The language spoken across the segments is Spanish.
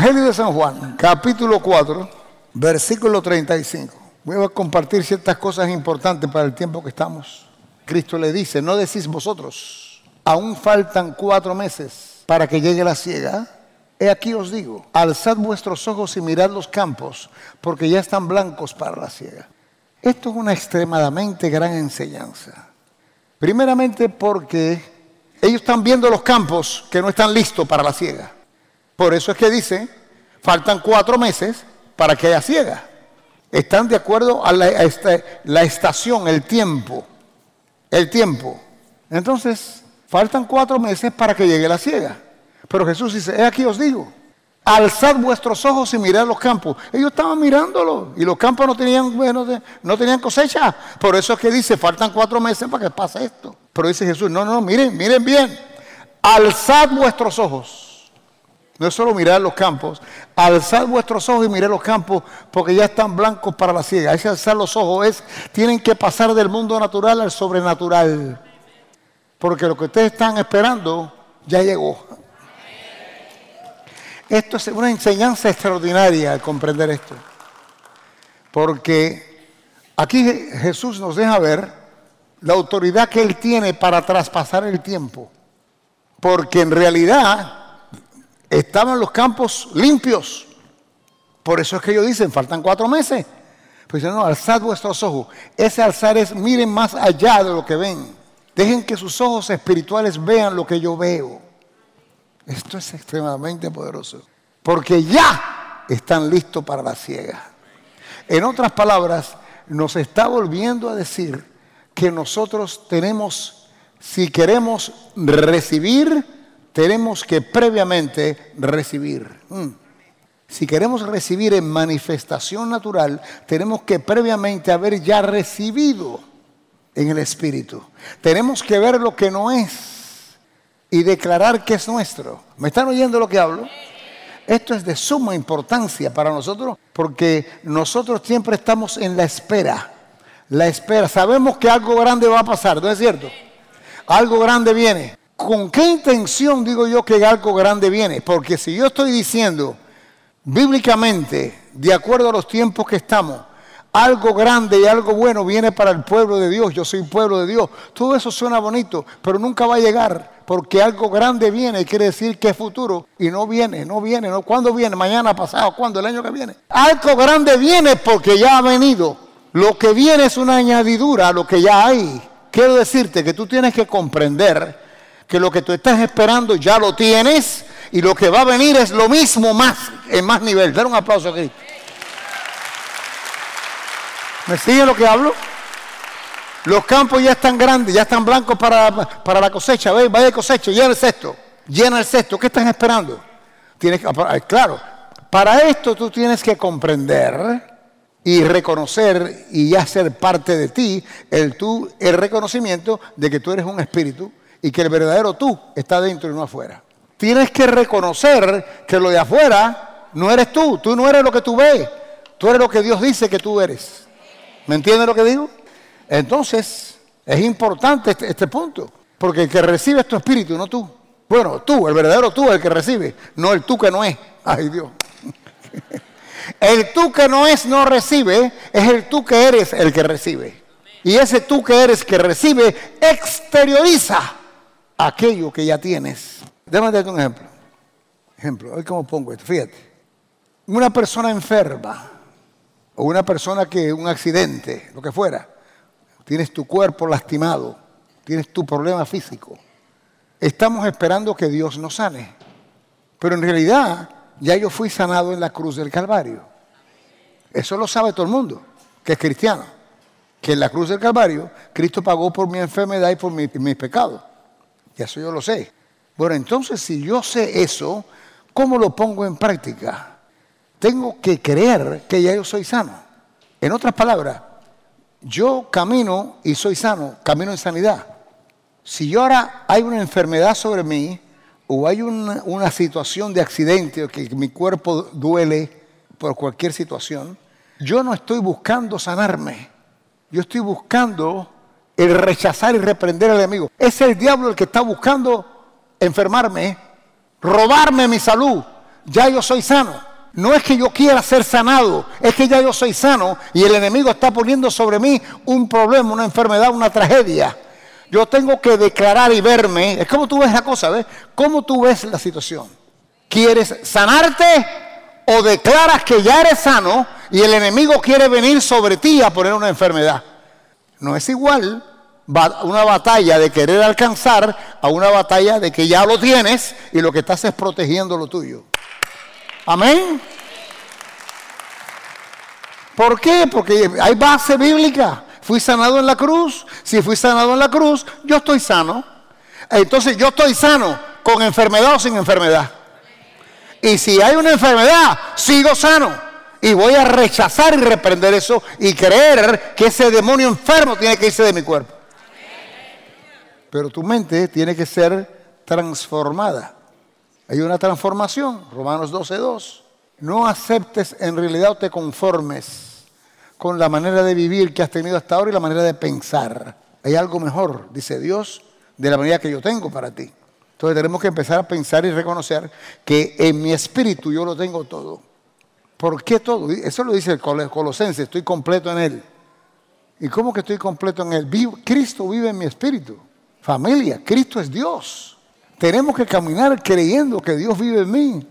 Evangelio de San Juan, capítulo 4, versículo 35. Voy a compartir ciertas cosas importantes para el tiempo que estamos. Cristo le dice, no decís vosotros, aún faltan cuatro meses para que llegue la ciega. He aquí os digo, alzad vuestros ojos y mirad los campos, porque ya están blancos para la ciega. Esto es una extremadamente gran enseñanza. Primeramente porque ellos están viendo los campos que no están listos para la ciega. Por eso es que dice, faltan cuatro meses para que haya ciega. Están de acuerdo a la, la estación, el tiempo. El tiempo. Entonces, faltan cuatro meses para que llegue la ciega. Pero Jesús dice, he aquí os digo, alzad vuestros ojos y mirad los campos. Ellos estaban mirándolo y los campos no tenían, no tenían cosecha. Por eso es que dice, faltan cuatro meses para que pase esto. Pero dice Jesús, no, no, miren, miren bien. Alzad vuestros ojos. No es solo mirar los campos. Alzad vuestros ojos y mirad los campos porque ya están blancos para la ciega. Ese alzar los ojos es, tienen que pasar del mundo natural al sobrenatural. Porque lo que ustedes están esperando ya llegó. Esto es una enseñanza extraordinaria al comprender esto. Porque aquí Jesús nos deja ver la autoridad que Él tiene para traspasar el tiempo. Porque en realidad estaban los campos limpios. Por eso es que ellos dicen, faltan cuatro meses. Pues no, alzad vuestros ojos. Ese alzar es, miren más allá de lo que ven. Dejen que sus ojos espirituales vean lo que yo veo. Esto es extremadamente poderoso. Porque ya están listos para la ciega. En otras palabras, nos está volviendo a decir que nosotros tenemos, si queremos recibir, tenemos que previamente recibir. Mm. Si queremos recibir en manifestación natural, tenemos que previamente haber ya recibido en el Espíritu. Tenemos que ver lo que no es y declarar que es nuestro. ¿Me están oyendo lo que hablo? Esto es de suma importancia para nosotros porque nosotros siempre estamos en la espera. La espera. Sabemos que algo grande va a pasar, ¿no es cierto? Algo grande viene. ¿Con qué intención digo yo que algo grande viene? Porque si yo estoy diciendo bíblicamente, de acuerdo a los tiempos que estamos, algo grande y algo bueno viene para el pueblo de Dios, yo soy pueblo de Dios. Todo eso suena bonito, pero nunca va a llegar porque algo grande viene, quiere decir que es futuro y no viene, no viene, no. ¿Cuándo viene? Mañana, pasado, ¿cuándo? El año que viene. Algo grande viene porque ya ha venido. Lo que viene es una añadidura a lo que ya hay. Quiero decirte que tú tienes que comprender que lo que tú estás esperando ya lo tienes y lo que va a venir es lo mismo más en más nivel. Dar un aplauso a Cristo. ¿Me sigue lo que hablo? Los campos ya están grandes, ya están blancos para, la cosecha. Ve, vaya cosecha, llena el cesto. Llena el cesto. ¿Qué están esperando? Tienes, ah, claro, para esto tú tienes que comprender y reconocer y ya ser parte de ti el, tú, el reconocimiento de que tú eres un espíritu y que el verdadero tú está dentro y no afuera. Tienes que reconocer que lo de afuera no eres tú, tú no eres lo que tú ves, tú eres lo que Dios dice que tú eres. ¿Me entiendes lo que digo? Entonces, es importante este, este, punto, porque el que recibe es tu espíritu, no tú. Bueno, tú, el verdadero tú, el que recibe, no el tú que no es. Ay Dios. El tú que no es, no recibe, es el tú que eres el que recibe. Y ese tú que eres que recibe, exterioriza aquello que ya tienes. Déjame darte un ejemplo. Ejemplo, hoy cómo pongo esto, fíjate. Una persona enferma o una persona que un accidente, lo que fuera, tienes tu cuerpo lastimado, tienes tu problema físico. Estamos esperando que Dios nos sane. Pero en realidad ya yo fui sanado en la cruz del Calvario. Eso lo sabe todo el mundo, que es cristiano. Que en la cruz del Calvario Cristo pagó por mi enfermedad y por mis mi pecados. Eso yo lo sé. Bueno, entonces si yo sé eso, ¿cómo lo pongo en práctica? tengo que creer que ya yo soy sano. En otras palabras, yo camino y soy sano, camino en sanidad. Si yo ahora hay una enfermedad sobre mí o hay una, situación de accidente o que mi cuerpo duele por cualquier situación, yo no estoy buscando sanarme. Yo estoy buscando el rechazar y reprender al enemigo. Es el diablo el que está buscando enfermarme, robarme mi salud, Ya yo soy sano. No es que yo quiera ser sanado, es que ya yo soy sano y el enemigo está poniendo sobre mí un problema, una enfermedad, una tragedia. Yo tengo que declarar y verme. Es como tú ves la cosa, ¿ves? ¿Cómo tú ves la situación? ¿Quieres sanarte o declaras que ya eres sano y el enemigo quiere venir sobre ti a poner una enfermedad? No es igual una batalla de querer alcanzar a una batalla de que ya lo tienes y lo que estás es protegiendo lo tuyo. Amén. ¿Por qué? Porque hay base bíblica. Fui sanado en la cruz. Si fui sanado en la cruz, yo estoy sano. Entonces yo estoy sano con enfermedad o sin enfermedad. Y si hay una enfermedad, sigo sano. Y voy a rechazar y reprender eso y creer que ese demonio enfermo tiene que irse de mi cuerpo. Pero tu mente tiene que ser transformada. Hay una transformación, Romanos 12.2. No aceptes en realidad o te conformes con la manera de vivir que has tenido hasta ahora y la manera de pensar. Hay algo mejor, dice Dios, de la manera que yo tengo para ti. Entonces tenemos que empezar a pensar y reconocer que en mi espíritu yo lo tengo todo. ¿Por qué todo? Eso lo dice el Colosense, estoy completo en Él. ¿Y cómo que estoy completo en Él? Cristo vive en mi espíritu. Familia, Cristo es Dios. Tenemos que caminar creyendo que Dios vive en mí.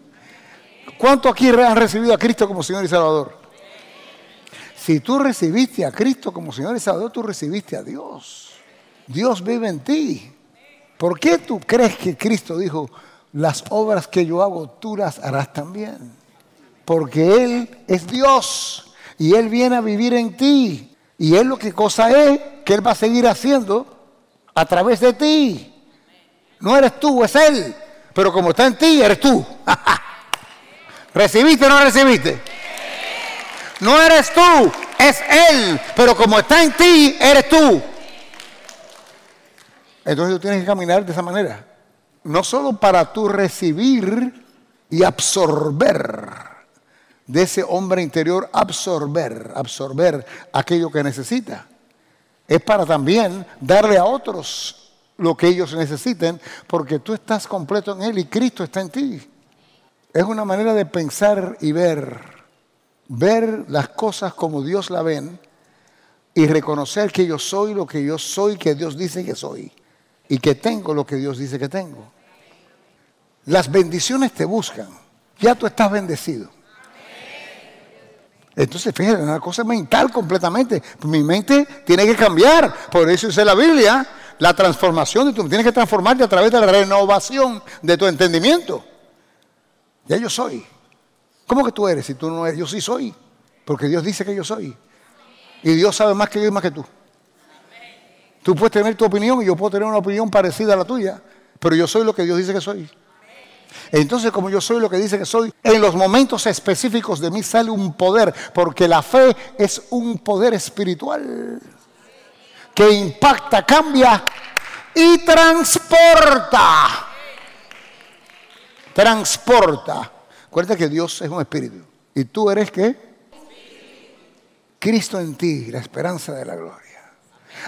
¿Cuántos aquí han recibido a Cristo como Señor y Salvador? Si tú recibiste a Cristo como Señor y Salvador, tú recibiste a Dios. Dios vive en ti. ¿Por qué tú crees que Cristo dijo, las obras que yo hago, tú las harás también? Porque Él es Dios y Él viene a vivir en ti. Y Él lo que cosa es que Él va a seguir haciendo a través de ti. No eres tú, es Él. Pero como está en ti, eres tú. ¿Recibiste o no recibiste? No eres tú, es Él. Pero como está en ti, eres tú. Entonces tú tienes que caminar de esa manera. No solo para tú recibir y absorber de ese hombre interior, absorber, absorber aquello que necesita es para también darle a otros lo que ellos necesiten, porque tú estás completo en Él y Cristo está en ti. Es una manera de pensar y ver, ver las cosas como Dios la ven y reconocer que yo soy lo que yo soy, que Dios dice que soy, y que tengo lo que Dios dice que tengo. Las bendiciones te buscan, ya tú estás bendecido. Entonces, fíjate, una cosa mental completamente. Mi mente tiene que cambiar. Por eso dice la Biblia, la transformación de tu tienes que transformarte a través de la renovación de tu entendimiento. Ya yo soy. ¿Cómo que tú eres si tú no eres? Yo sí soy. Porque Dios dice que yo soy. Y Dios sabe más que yo y más que tú. Tú puedes tener tu opinión y yo puedo tener una opinión parecida a la tuya. Pero yo soy lo que Dios dice que soy. Entonces, como yo soy lo que dice que soy, en los momentos específicos de mí sale un poder, porque la fe es un poder espiritual que impacta, cambia y transporta. Transporta. Acuérdate que Dios es un espíritu. ¿Y tú eres qué? Cristo en ti, la esperanza de la gloria.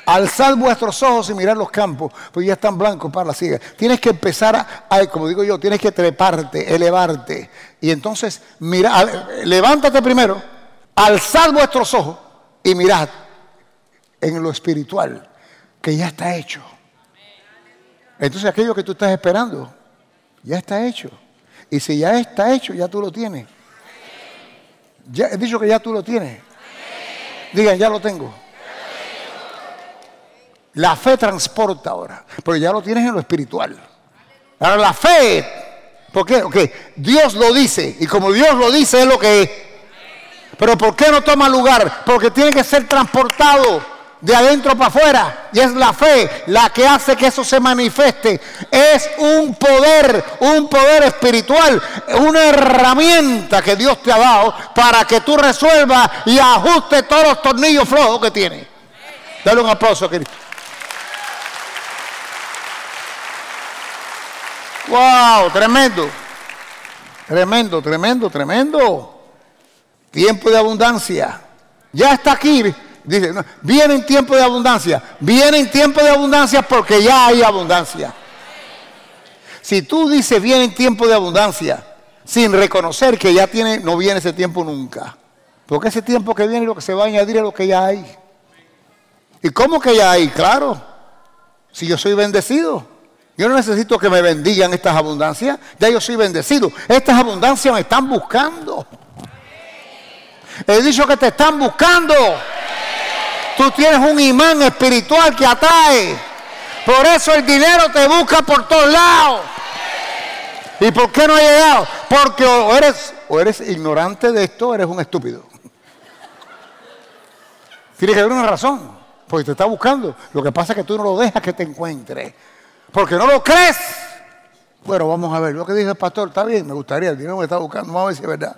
Alzad vuestros ojos y mirad los campos, pues ya están blancos para la siega. Tienes que empezar a, como digo yo, tienes que treparte, elevarte. Y entonces, mira, levántate primero, alzad vuestros ojos y mirad en lo espiritual, que ya está hecho. Entonces aquello que tú estás esperando, ya está hecho. Y si ya está hecho, ya tú lo tienes. Ya, he dicho que ya tú lo tienes. Digan, ya lo tengo. La fe transporta ahora, pero ya lo tienes en lo espiritual. Ahora la fe, ¿por qué? Porque Dios lo dice y como Dios lo dice es lo que es. Pero ¿por qué no toma lugar? Porque tiene que ser transportado de adentro para afuera. Y es la fe la que hace que eso se manifieste. Es un poder, un poder espiritual, una herramienta que Dios te ha dado para que tú resuelvas y ajustes todos los tornillos flojos que tienes. Dale un aplauso, querido. ¡Wow! Tremendo. Tremendo, tremendo, tremendo. Tiempo de abundancia. Ya está aquí. Dice, viene en tiempo de abundancia. Viene en tiempo de abundancia porque ya hay abundancia. Si tú dices viene en tiempo de abundancia, sin reconocer que ya tiene, no viene ese tiempo nunca. Porque ese tiempo que viene lo que se va a añadir a lo que ya hay. ¿Y cómo que ya hay? Claro, si yo soy bendecido. Yo no necesito que me bendigan estas abundancias, ya yo soy bendecido. Estas abundancias me están buscando. He dicho que te están buscando. Tú tienes un imán espiritual que atrae. Por eso el dinero te busca por todos lados. ¿Y por qué no ha llegado? Porque o eres, o eres ignorante de esto o eres un estúpido. Tiene que haber una razón. Porque te está buscando. Lo que pasa es que tú no lo dejas que te encuentre. Porque no lo crees. Bueno, vamos a ver. Lo que dice el pastor, está bien, me gustaría. El dinero me está buscando. Vamos a ver si es verdad.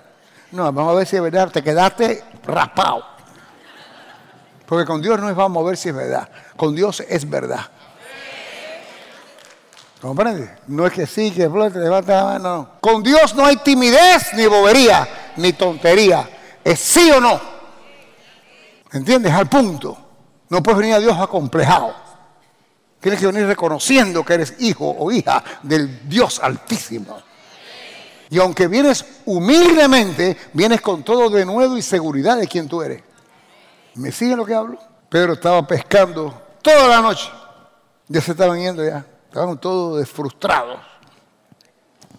No, vamos a ver si es verdad. Te quedaste raspado. Porque con Dios no es vamos a ver si es verdad. Con Dios es verdad. ¿Comprende? No es que sí, que te levanta no. Con Dios no hay timidez, ni bobería, ni tontería. Es sí o no. ¿Entiendes? Al punto. No puedes venir a Dios acomplejado. Tienes que venir reconociendo que eres hijo o hija del Dios altísimo. Y aunque vienes humildemente, vienes con todo de nuevo y seguridad de quién tú eres. ¿Me sigue lo que hablo? Pedro estaba pescando toda la noche. Ya se estaban yendo ya. Estaban todos frustrados.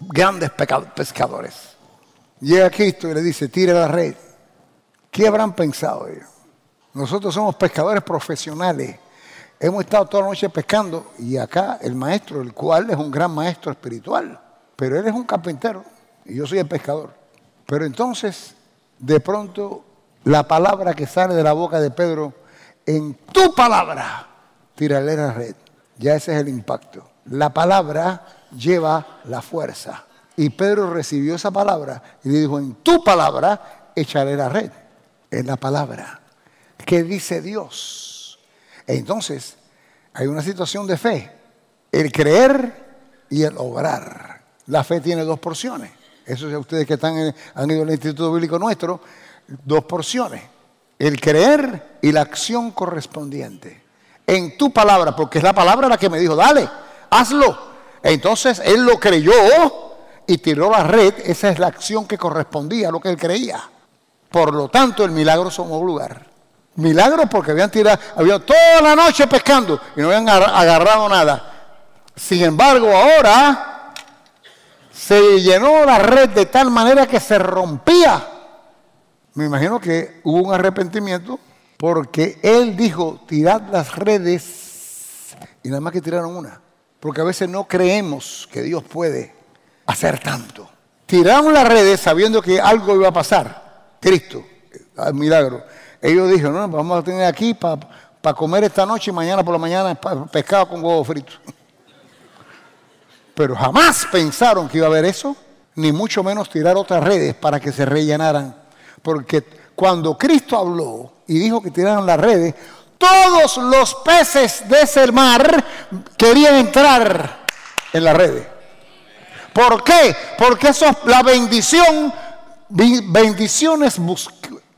Grandes pescadores. Llega Cristo y le dice, tire la red. ¿Qué habrán pensado ellos? Nosotros somos pescadores profesionales. Hemos estado toda la noche pescando y acá el maestro, el cual es un gran maestro espiritual, pero él es un carpintero y yo soy el pescador. Pero entonces, de pronto, la palabra que sale de la boca de Pedro, en tu palabra, tiraré la red. Ya ese es el impacto. La palabra lleva la fuerza. Y Pedro recibió esa palabra y le dijo, en tu palabra echaré la red. En la palabra. ¿Qué dice Dios? Entonces, hay una situación de fe. El creer y el obrar. La fe tiene dos porciones. Eso es ustedes que están han ido al Instituto Bíblico nuestro, dos porciones. El creer y la acción correspondiente. En tu palabra, porque es la palabra la que me dijo, dale, hazlo. Entonces él lo creyó y tiró la red. Esa es la acción que correspondía a lo que él creía. Por lo tanto, el milagro tomó lugar. Milagro porque habían tirado, habían toda la noche pescando y no habían agarrado nada. Sin embargo, ahora se llenó la red de tal manera que se rompía. Me imagino que hubo un arrepentimiento porque él dijo, tirad las redes y nada más que tiraron una. Porque a veces no creemos que Dios puede hacer tanto. Tiraron las redes sabiendo que algo iba a pasar. Cristo, milagro. Ellos dijeron, no, vamos a tener aquí para comer esta noche y mañana por la mañana pescado con huevo frito. Pero jamás pensaron que iba a haber eso, ni mucho menos tirar otras redes para que se rellenaran. Porque cuando Cristo habló y dijo que tiraran las redes, todos los peces de ese mar querían entrar en las redes. ¿Por qué? Porque eso es la bendición, bendiciones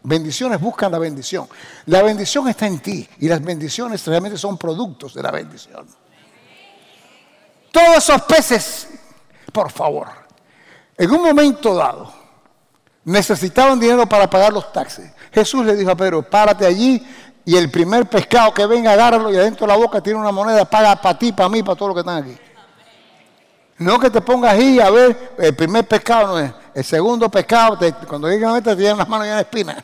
Bendiciones buscan la bendición. La bendición está en ti y las bendiciones realmente son productos de la bendición. Todos esos peces, por favor, en un momento dado, necesitaban dinero para pagar los taxes. Jesús le dijo a Pedro, párate allí y el primer pescado que venga, agárralo y adentro de la boca tiene una moneda, paga para ti, para mí, para todo lo que están aquí. No que te pongas ahí a ver, el primer pescado no es. El segundo pescado, cuando llegan a te tienen las manos llenas de espinas.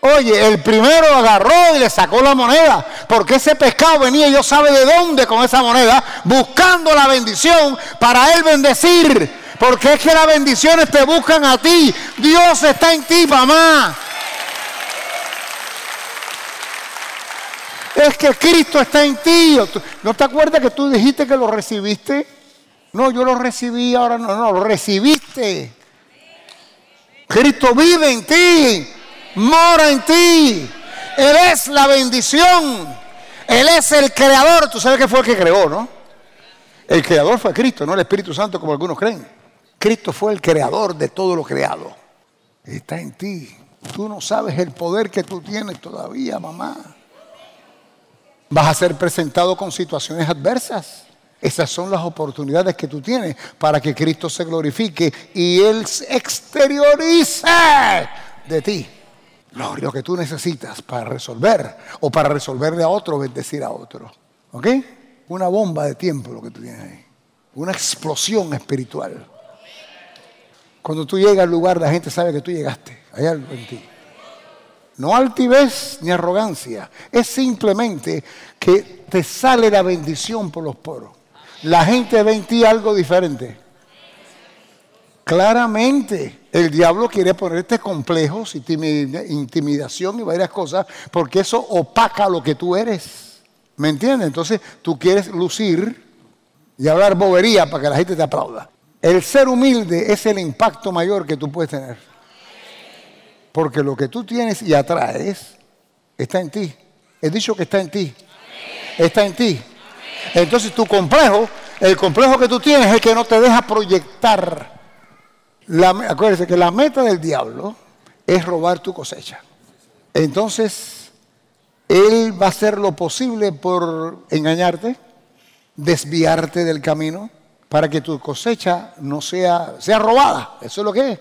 Oye, el primero agarró y le sacó la moneda, porque ese pescado venía, yo sabe de dónde con esa moneda, buscando la bendición para él bendecir. Porque es que las bendiciones te buscan a ti. Dios está en ti, mamá. Es que Cristo está en ti. ¿No te acuerdas que tú dijiste que lo recibiste? No, yo lo recibí, ahora no, no, lo recibiste. Cristo vive en ti, mora en ti. Él es la bendición. Él es el creador. Tú sabes que fue el que creó, ¿no? El creador fue Cristo, no el Espíritu Santo como algunos creen. Cristo fue el creador de todo lo creado. Está en ti. Tú no sabes el poder que tú tienes todavía, mamá. Vas a ser presentado con situaciones adversas. Esas son las oportunidades que tú tienes para que Cristo se glorifique y Él se exteriorice de ti. Lo, que tú necesitas para resolver o para resolverle a otro, bendecir a otro. ¿Ok? Una bomba de tiempo lo que tú tienes ahí. Una explosión espiritual. Cuando tú llegas al lugar, la gente sabe que tú llegaste. Hay algo en ti. No altivez ni arrogancia. Es simplemente que te sale la bendición por los poros. La gente ve en ti algo diferente. Claramente, el diablo quiere ponerte complejos, intimidación y varias cosas, porque eso opaca lo que tú eres. ¿Me entiendes? Entonces tú quieres lucir y hablar bobería para que la gente te aplauda. El ser humilde es el impacto mayor que tú puedes tener. Porque lo que tú tienes y atraes está en ti. He dicho que está en ti. Está en ti. Entonces tu complejo, el complejo que tú tienes es que no te deja proyectar. La, acuérdense que la meta del diablo es robar tu cosecha. Entonces, él va a hacer lo posible por engañarte, desviarte del camino, para que tu cosecha no sea, sea robada. Eso es lo que es.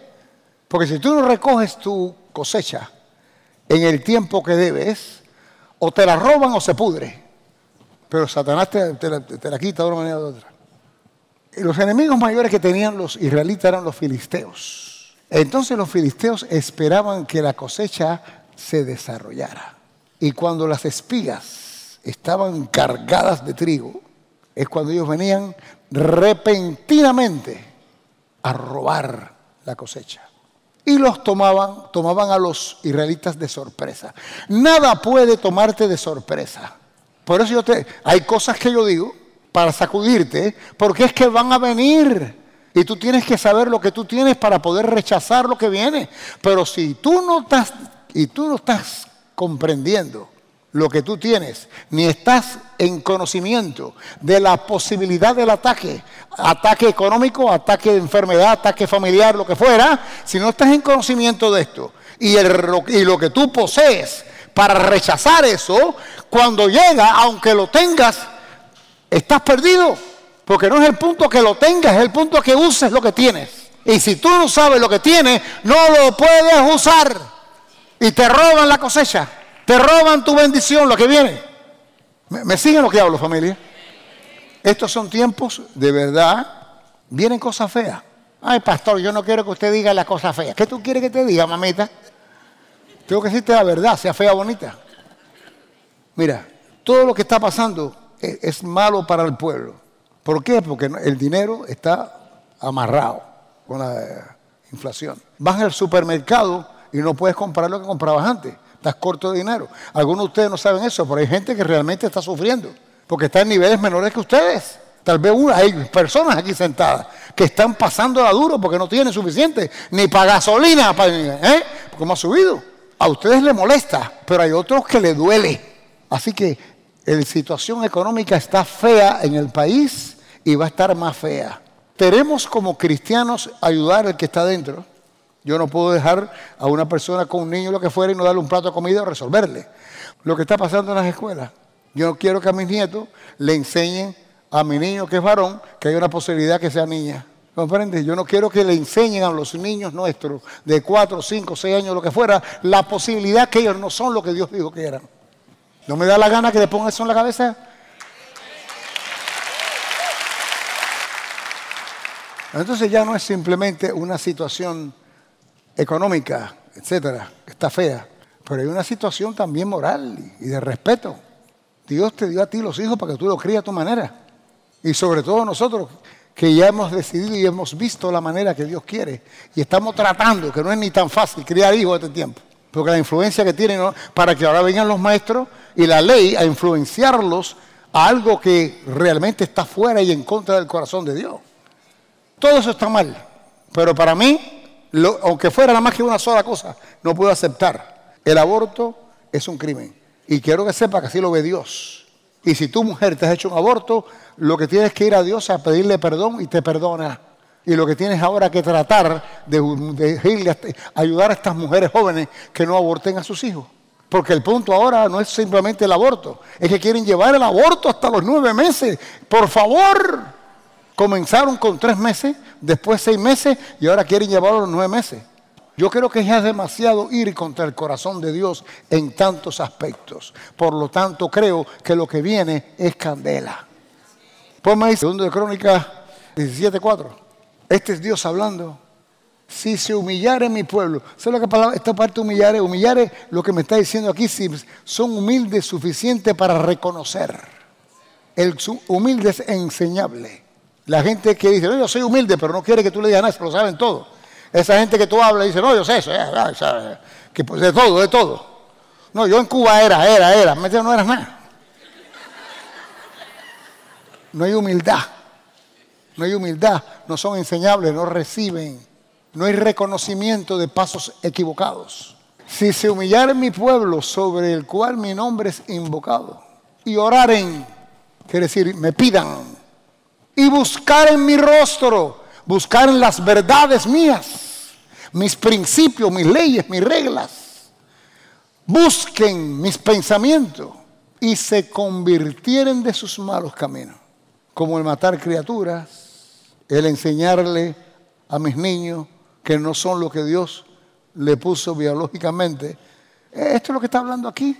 Porque si tú no recoges tu cosecha en el tiempo que debes, o te la roban o se pudre. Pero Satanás te, la, quita de una manera u otra. los enemigos mayores que tenían los israelitas eran los filisteos. Entonces los filisteos esperaban que la cosecha se desarrollara. Y cuando las espigas estaban cargadas de trigo, es cuando ellos venían repentinamente a robar la cosecha. Y los tomaban, tomaban a los israelitas de sorpresa. Nada puede tomarte de sorpresa. Por eso yo te, hay cosas que yo digo para sacudirte, porque es que van a venir. Y tú tienes que saber lo que tú tienes para poder rechazar lo que viene. Pero si tú no estás, y tú no estás comprendiendo lo que tú tienes, ni estás en conocimiento de la posibilidad del ataque, ataque económico, ataque de enfermedad, ataque familiar, lo que fuera, si no estás en conocimiento de esto y, y lo que tú posees para rechazar eso, cuando llega, aunque lo tengas, estás perdido. Porque no es el punto que lo tengas, es el punto que uses lo que tienes. Y si tú no sabes lo que tienes, no lo puedes usar. Y te roban la cosecha. Te roban tu bendición, lo que viene. ¿Me, siguen lo que hablo, familia? Estos son tiempos de verdad. Vienen cosas feas. Ay, pastor, yo no quiero que usted diga las cosas feas. ¿Qué tú quieres que te diga, mamita? Tengo que decirte la verdad, sea fea o bonita. Mira, todo lo que está pasando es, es malo para el pueblo. ¿Por qué? Porque el dinero está amarrado con la inflación. Vas al supermercado y no puedes comprar lo que comprabas antes estás corto de dinero. Algunos de ustedes no saben eso, pero hay gente que realmente está sufriendo, porque está en niveles menores que ustedes. Tal vez hay personas aquí sentadas que están pasando a duro porque no tienen suficiente ni para gasolina, ¿eh? ¿Cómo ha subido? A ustedes les molesta, pero hay otros que le duele. Así que la situación económica está fea en el país y va a estar más fea. Tenemos como cristianos ayudar al que está dentro yo no puedo dejar a una persona con un niño lo que fuera y no darle un plato de comida o resolverle. Lo que está pasando en las escuelas. Yo no quiero que a mis nietos le enseñen a mi niño que es varón que hay una posibilidad que sea niña. ¿Comprendes? Yo no quiero que le enseñen a los niños nuestros de 4, 5, 6 años, lo que fuera, la posibilidad que ellos no son lo que Dios dijo que eran. ¿No me da la gana que le pongan eso en la cabeza? Entonces ya no es simplemente una situación económica, etcétera, está fea. Pero hay una situación también moral y de respeto. Dios te dio a ti los hijos para que tú los críes a tu manera. Y sobre todo nosotros que ya hemos decidido y hemos visto la manera que Dios quiere. Y estamos tratando, que no es ni tan fácil criar hijos este tiempo. Porque la influencia que tienen, para que ahora vengan los maestros y la ley a influenciarlos a algo que realmente está fuera y en contra del corazón de Dios. Todo eso está mal. Pero para mí, aunque fuera nada más que una sola cosa, no puedo aceptar. El aborto es un crimen. Y quiero que sepa que así lo ve Dios. Y si tu mujer te has hecho un aborto, lo que tienes que ir a Dios a pedirle perdón y te perdona. Y lo que tienes ahora que tratar de, ayudar a estas mujeres jóvenes que no aborten a sus hijos. Porque el punto ahora no es simplemente el aborto, es que quieren llevar el aborto hasta los nueve meses. Por favor, comenzaron con tres meses, después seis meses y ahora quieren llevarlo a los nueve meses. Yo creo que es demasiado ir contra el corazón de Dios en tantos aspectos. Por lo tanto, creo que lo que viene es candela. Ponme ahí, segundo de Crónicas 17.4. Este es Dios hablando si se humillare mi pueblo. ¿Sabes lo que palabra, esta parte humillare? Humillare, lo que me está diciendo aquí, si son humildes suficiente para reconocer. El humilde es enseñable. La gente que dice, no, yo soy humilde, pero no quiere que tú le digas nada, se lo saben todo. Esa gente que tú hablas dice, no, yo sé eso, que pues, de todo, de todo. No, yo en Cuba era, era, era, no eras nada. No hay humildad, no hay humildad, no son enseñables, no reciben no hay reconocimiento de pasos equivocados. Si se humillare mi pueblo sobre el cual mi nombre es invocado, y oraren, quiere decir, me pidan, y buscar en mi rostro, buscar en las verdades mías, mis principios, mis leyes, mis reglas, busquen mis pensamientos y se convirtieren de sus malos caminos, como el matar criaturas, el enseñarle a mis niños que no son lo que Dios le puso biológicamente. Esto es lo que está hablando aquí.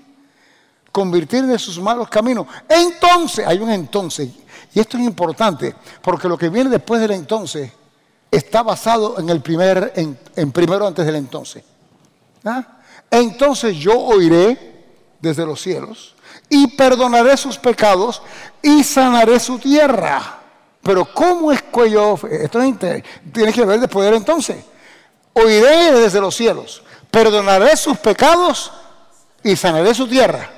Convertir de sus malos caminos. Entonces, hay un entonces. Y esto es importante, porque lo que viene después del entonces está basado en el primer, en, primero antes del entonces. ¿Ah? Entonces yo oiré desde los cielos y perdonaré sus pecados y sanaré su tierra. Pero ¿cómo es que yo? Esto tiene que ver después del entonces oiré desde los cielos, perdonaré sus pecados y sanaré su tierra.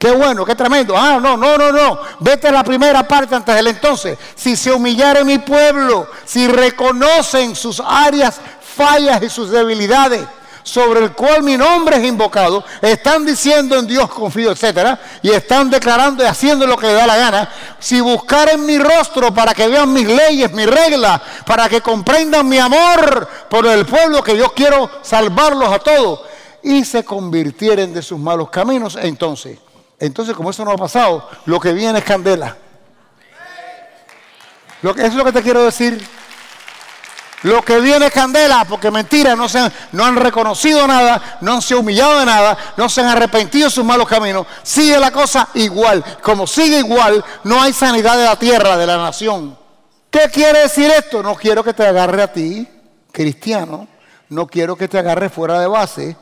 Qué bueno, qué tremendo. Ah, no, no, no, no. Vete a la primera parte antes del entonces. Si se humillare mi pueblo, si reconocen sus áreas, fallas y sus debilidades, sobre el cual mi nombre es invocado, están diciendo en Dios confío, etcétera, y están declarando y haciendo lo que le da la gana. Si buscaren mi rostro para que vean mis leyes, mis reglas, para que comprendan mi amor por el pueblo que yo quiero salvarlos a todos, y se convirtieren de sus malos caminos, entonces, entonces como eso no ha pasado, lo que viene es candela. Lo que, eso es lo que te quiero decir. Lo que viene es candela, porque mentira, no, se han, no han reconocido nada, no han se humillado de nada, no se han arrepentido de sus malos caminos. Sigue la cosa igual. Como sigue igual, no hay sanidad de la tierra, de la nación. ¿Qué quiere decir esto? No quiero que te agarre a ti, cristiano, no quiero que te agarre fuera de base,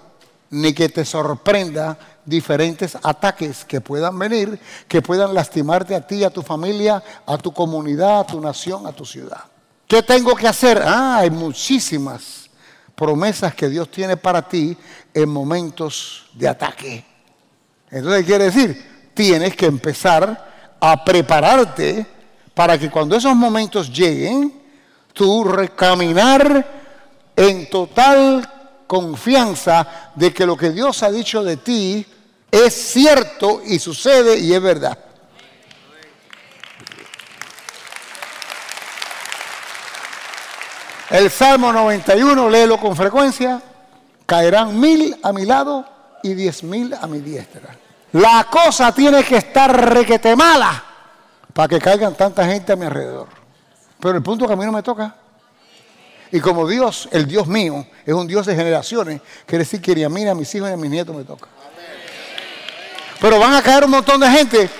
ni que te sorprenda diferentes ataques que puedan venir, que puedan lastimarte a ti, a tu familia, a tu comunidad, a tu nación, a tu ciudad. ¿Qué tengo que hacer? Ah, hay muchísimas promesas que Dios tiene para ti en momentos de ataque. Entonces, ¿qué quiere decir? Tienes que empezar a prepararte para que cuando esos momentos lleguen, tú recaminar en total confianza de que lo que Dios ha dicho de ti es cierto y sucede y es verdad. El Salmo 91, léelo con frecuencia. Caerán mil a mi lado y diez mil a mi diestra. La cosa tiene que estar requete mala para que caigan tanta gente a mi alrededor. Pero el punto que a mí no me toca. Y como Dios, el Dios mío, es un Dios de generaciones, quiere decir que ni a mí, ni a mis hijos, ni a mis nietos me toca. Pero van a caer un montón de gente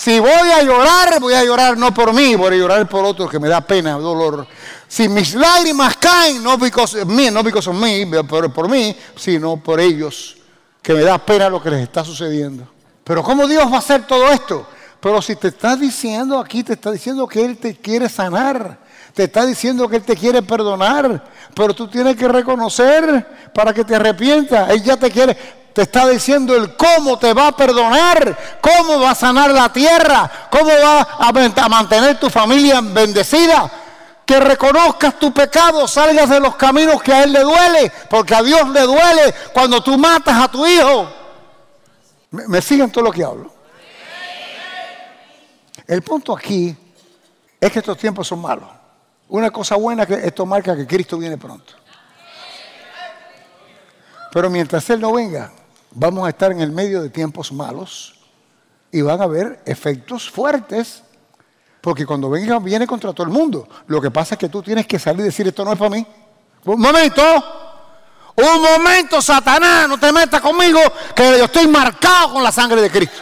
si voy a llorar, voy a llorar no por mí, voy a llorar por otros que me da pena, dolor. Si mis lágrimas caen, no because mí, no because of me, por, por mí, sino por ellos, que me da pena lo que les está sucediendo. Pero ¿cómo Dios va a hacer todo esto? Pero si te está diciendo aquí, te está diciendo que Él te quiere sanar, te está diciendo que Él te quiere perdonar, pero tú tienes que reconocer para que te arrepientas. Él ya te quiere. Te está diciendo el cómo te va a perdonar, cómo va a sanar la tierra, cómo va a mantener tu familia bendecida. Que reconozcas tu pecado, salgas de los caminos que a Él le duele, porque a Dios le duele cuando tú matas a tu hijo. ¿Me, me siguen todo lo que hablo? El punto aquí es que estos tiempos son malos. Una cosa buena que esto marca que Cristo viene pronto. Pero mientras Él no venga, vamos a estar en el medio de tiempos malos y van a haber efectos fuertes, porque cuando venga viene contra todo el mundo. Lo que pasa es que tú tienes que salir y decir, esto no es para mí. Un momento, un momento, Satanás, no te metas conmigo, que yo estoy marcado con la sangre de Cristo.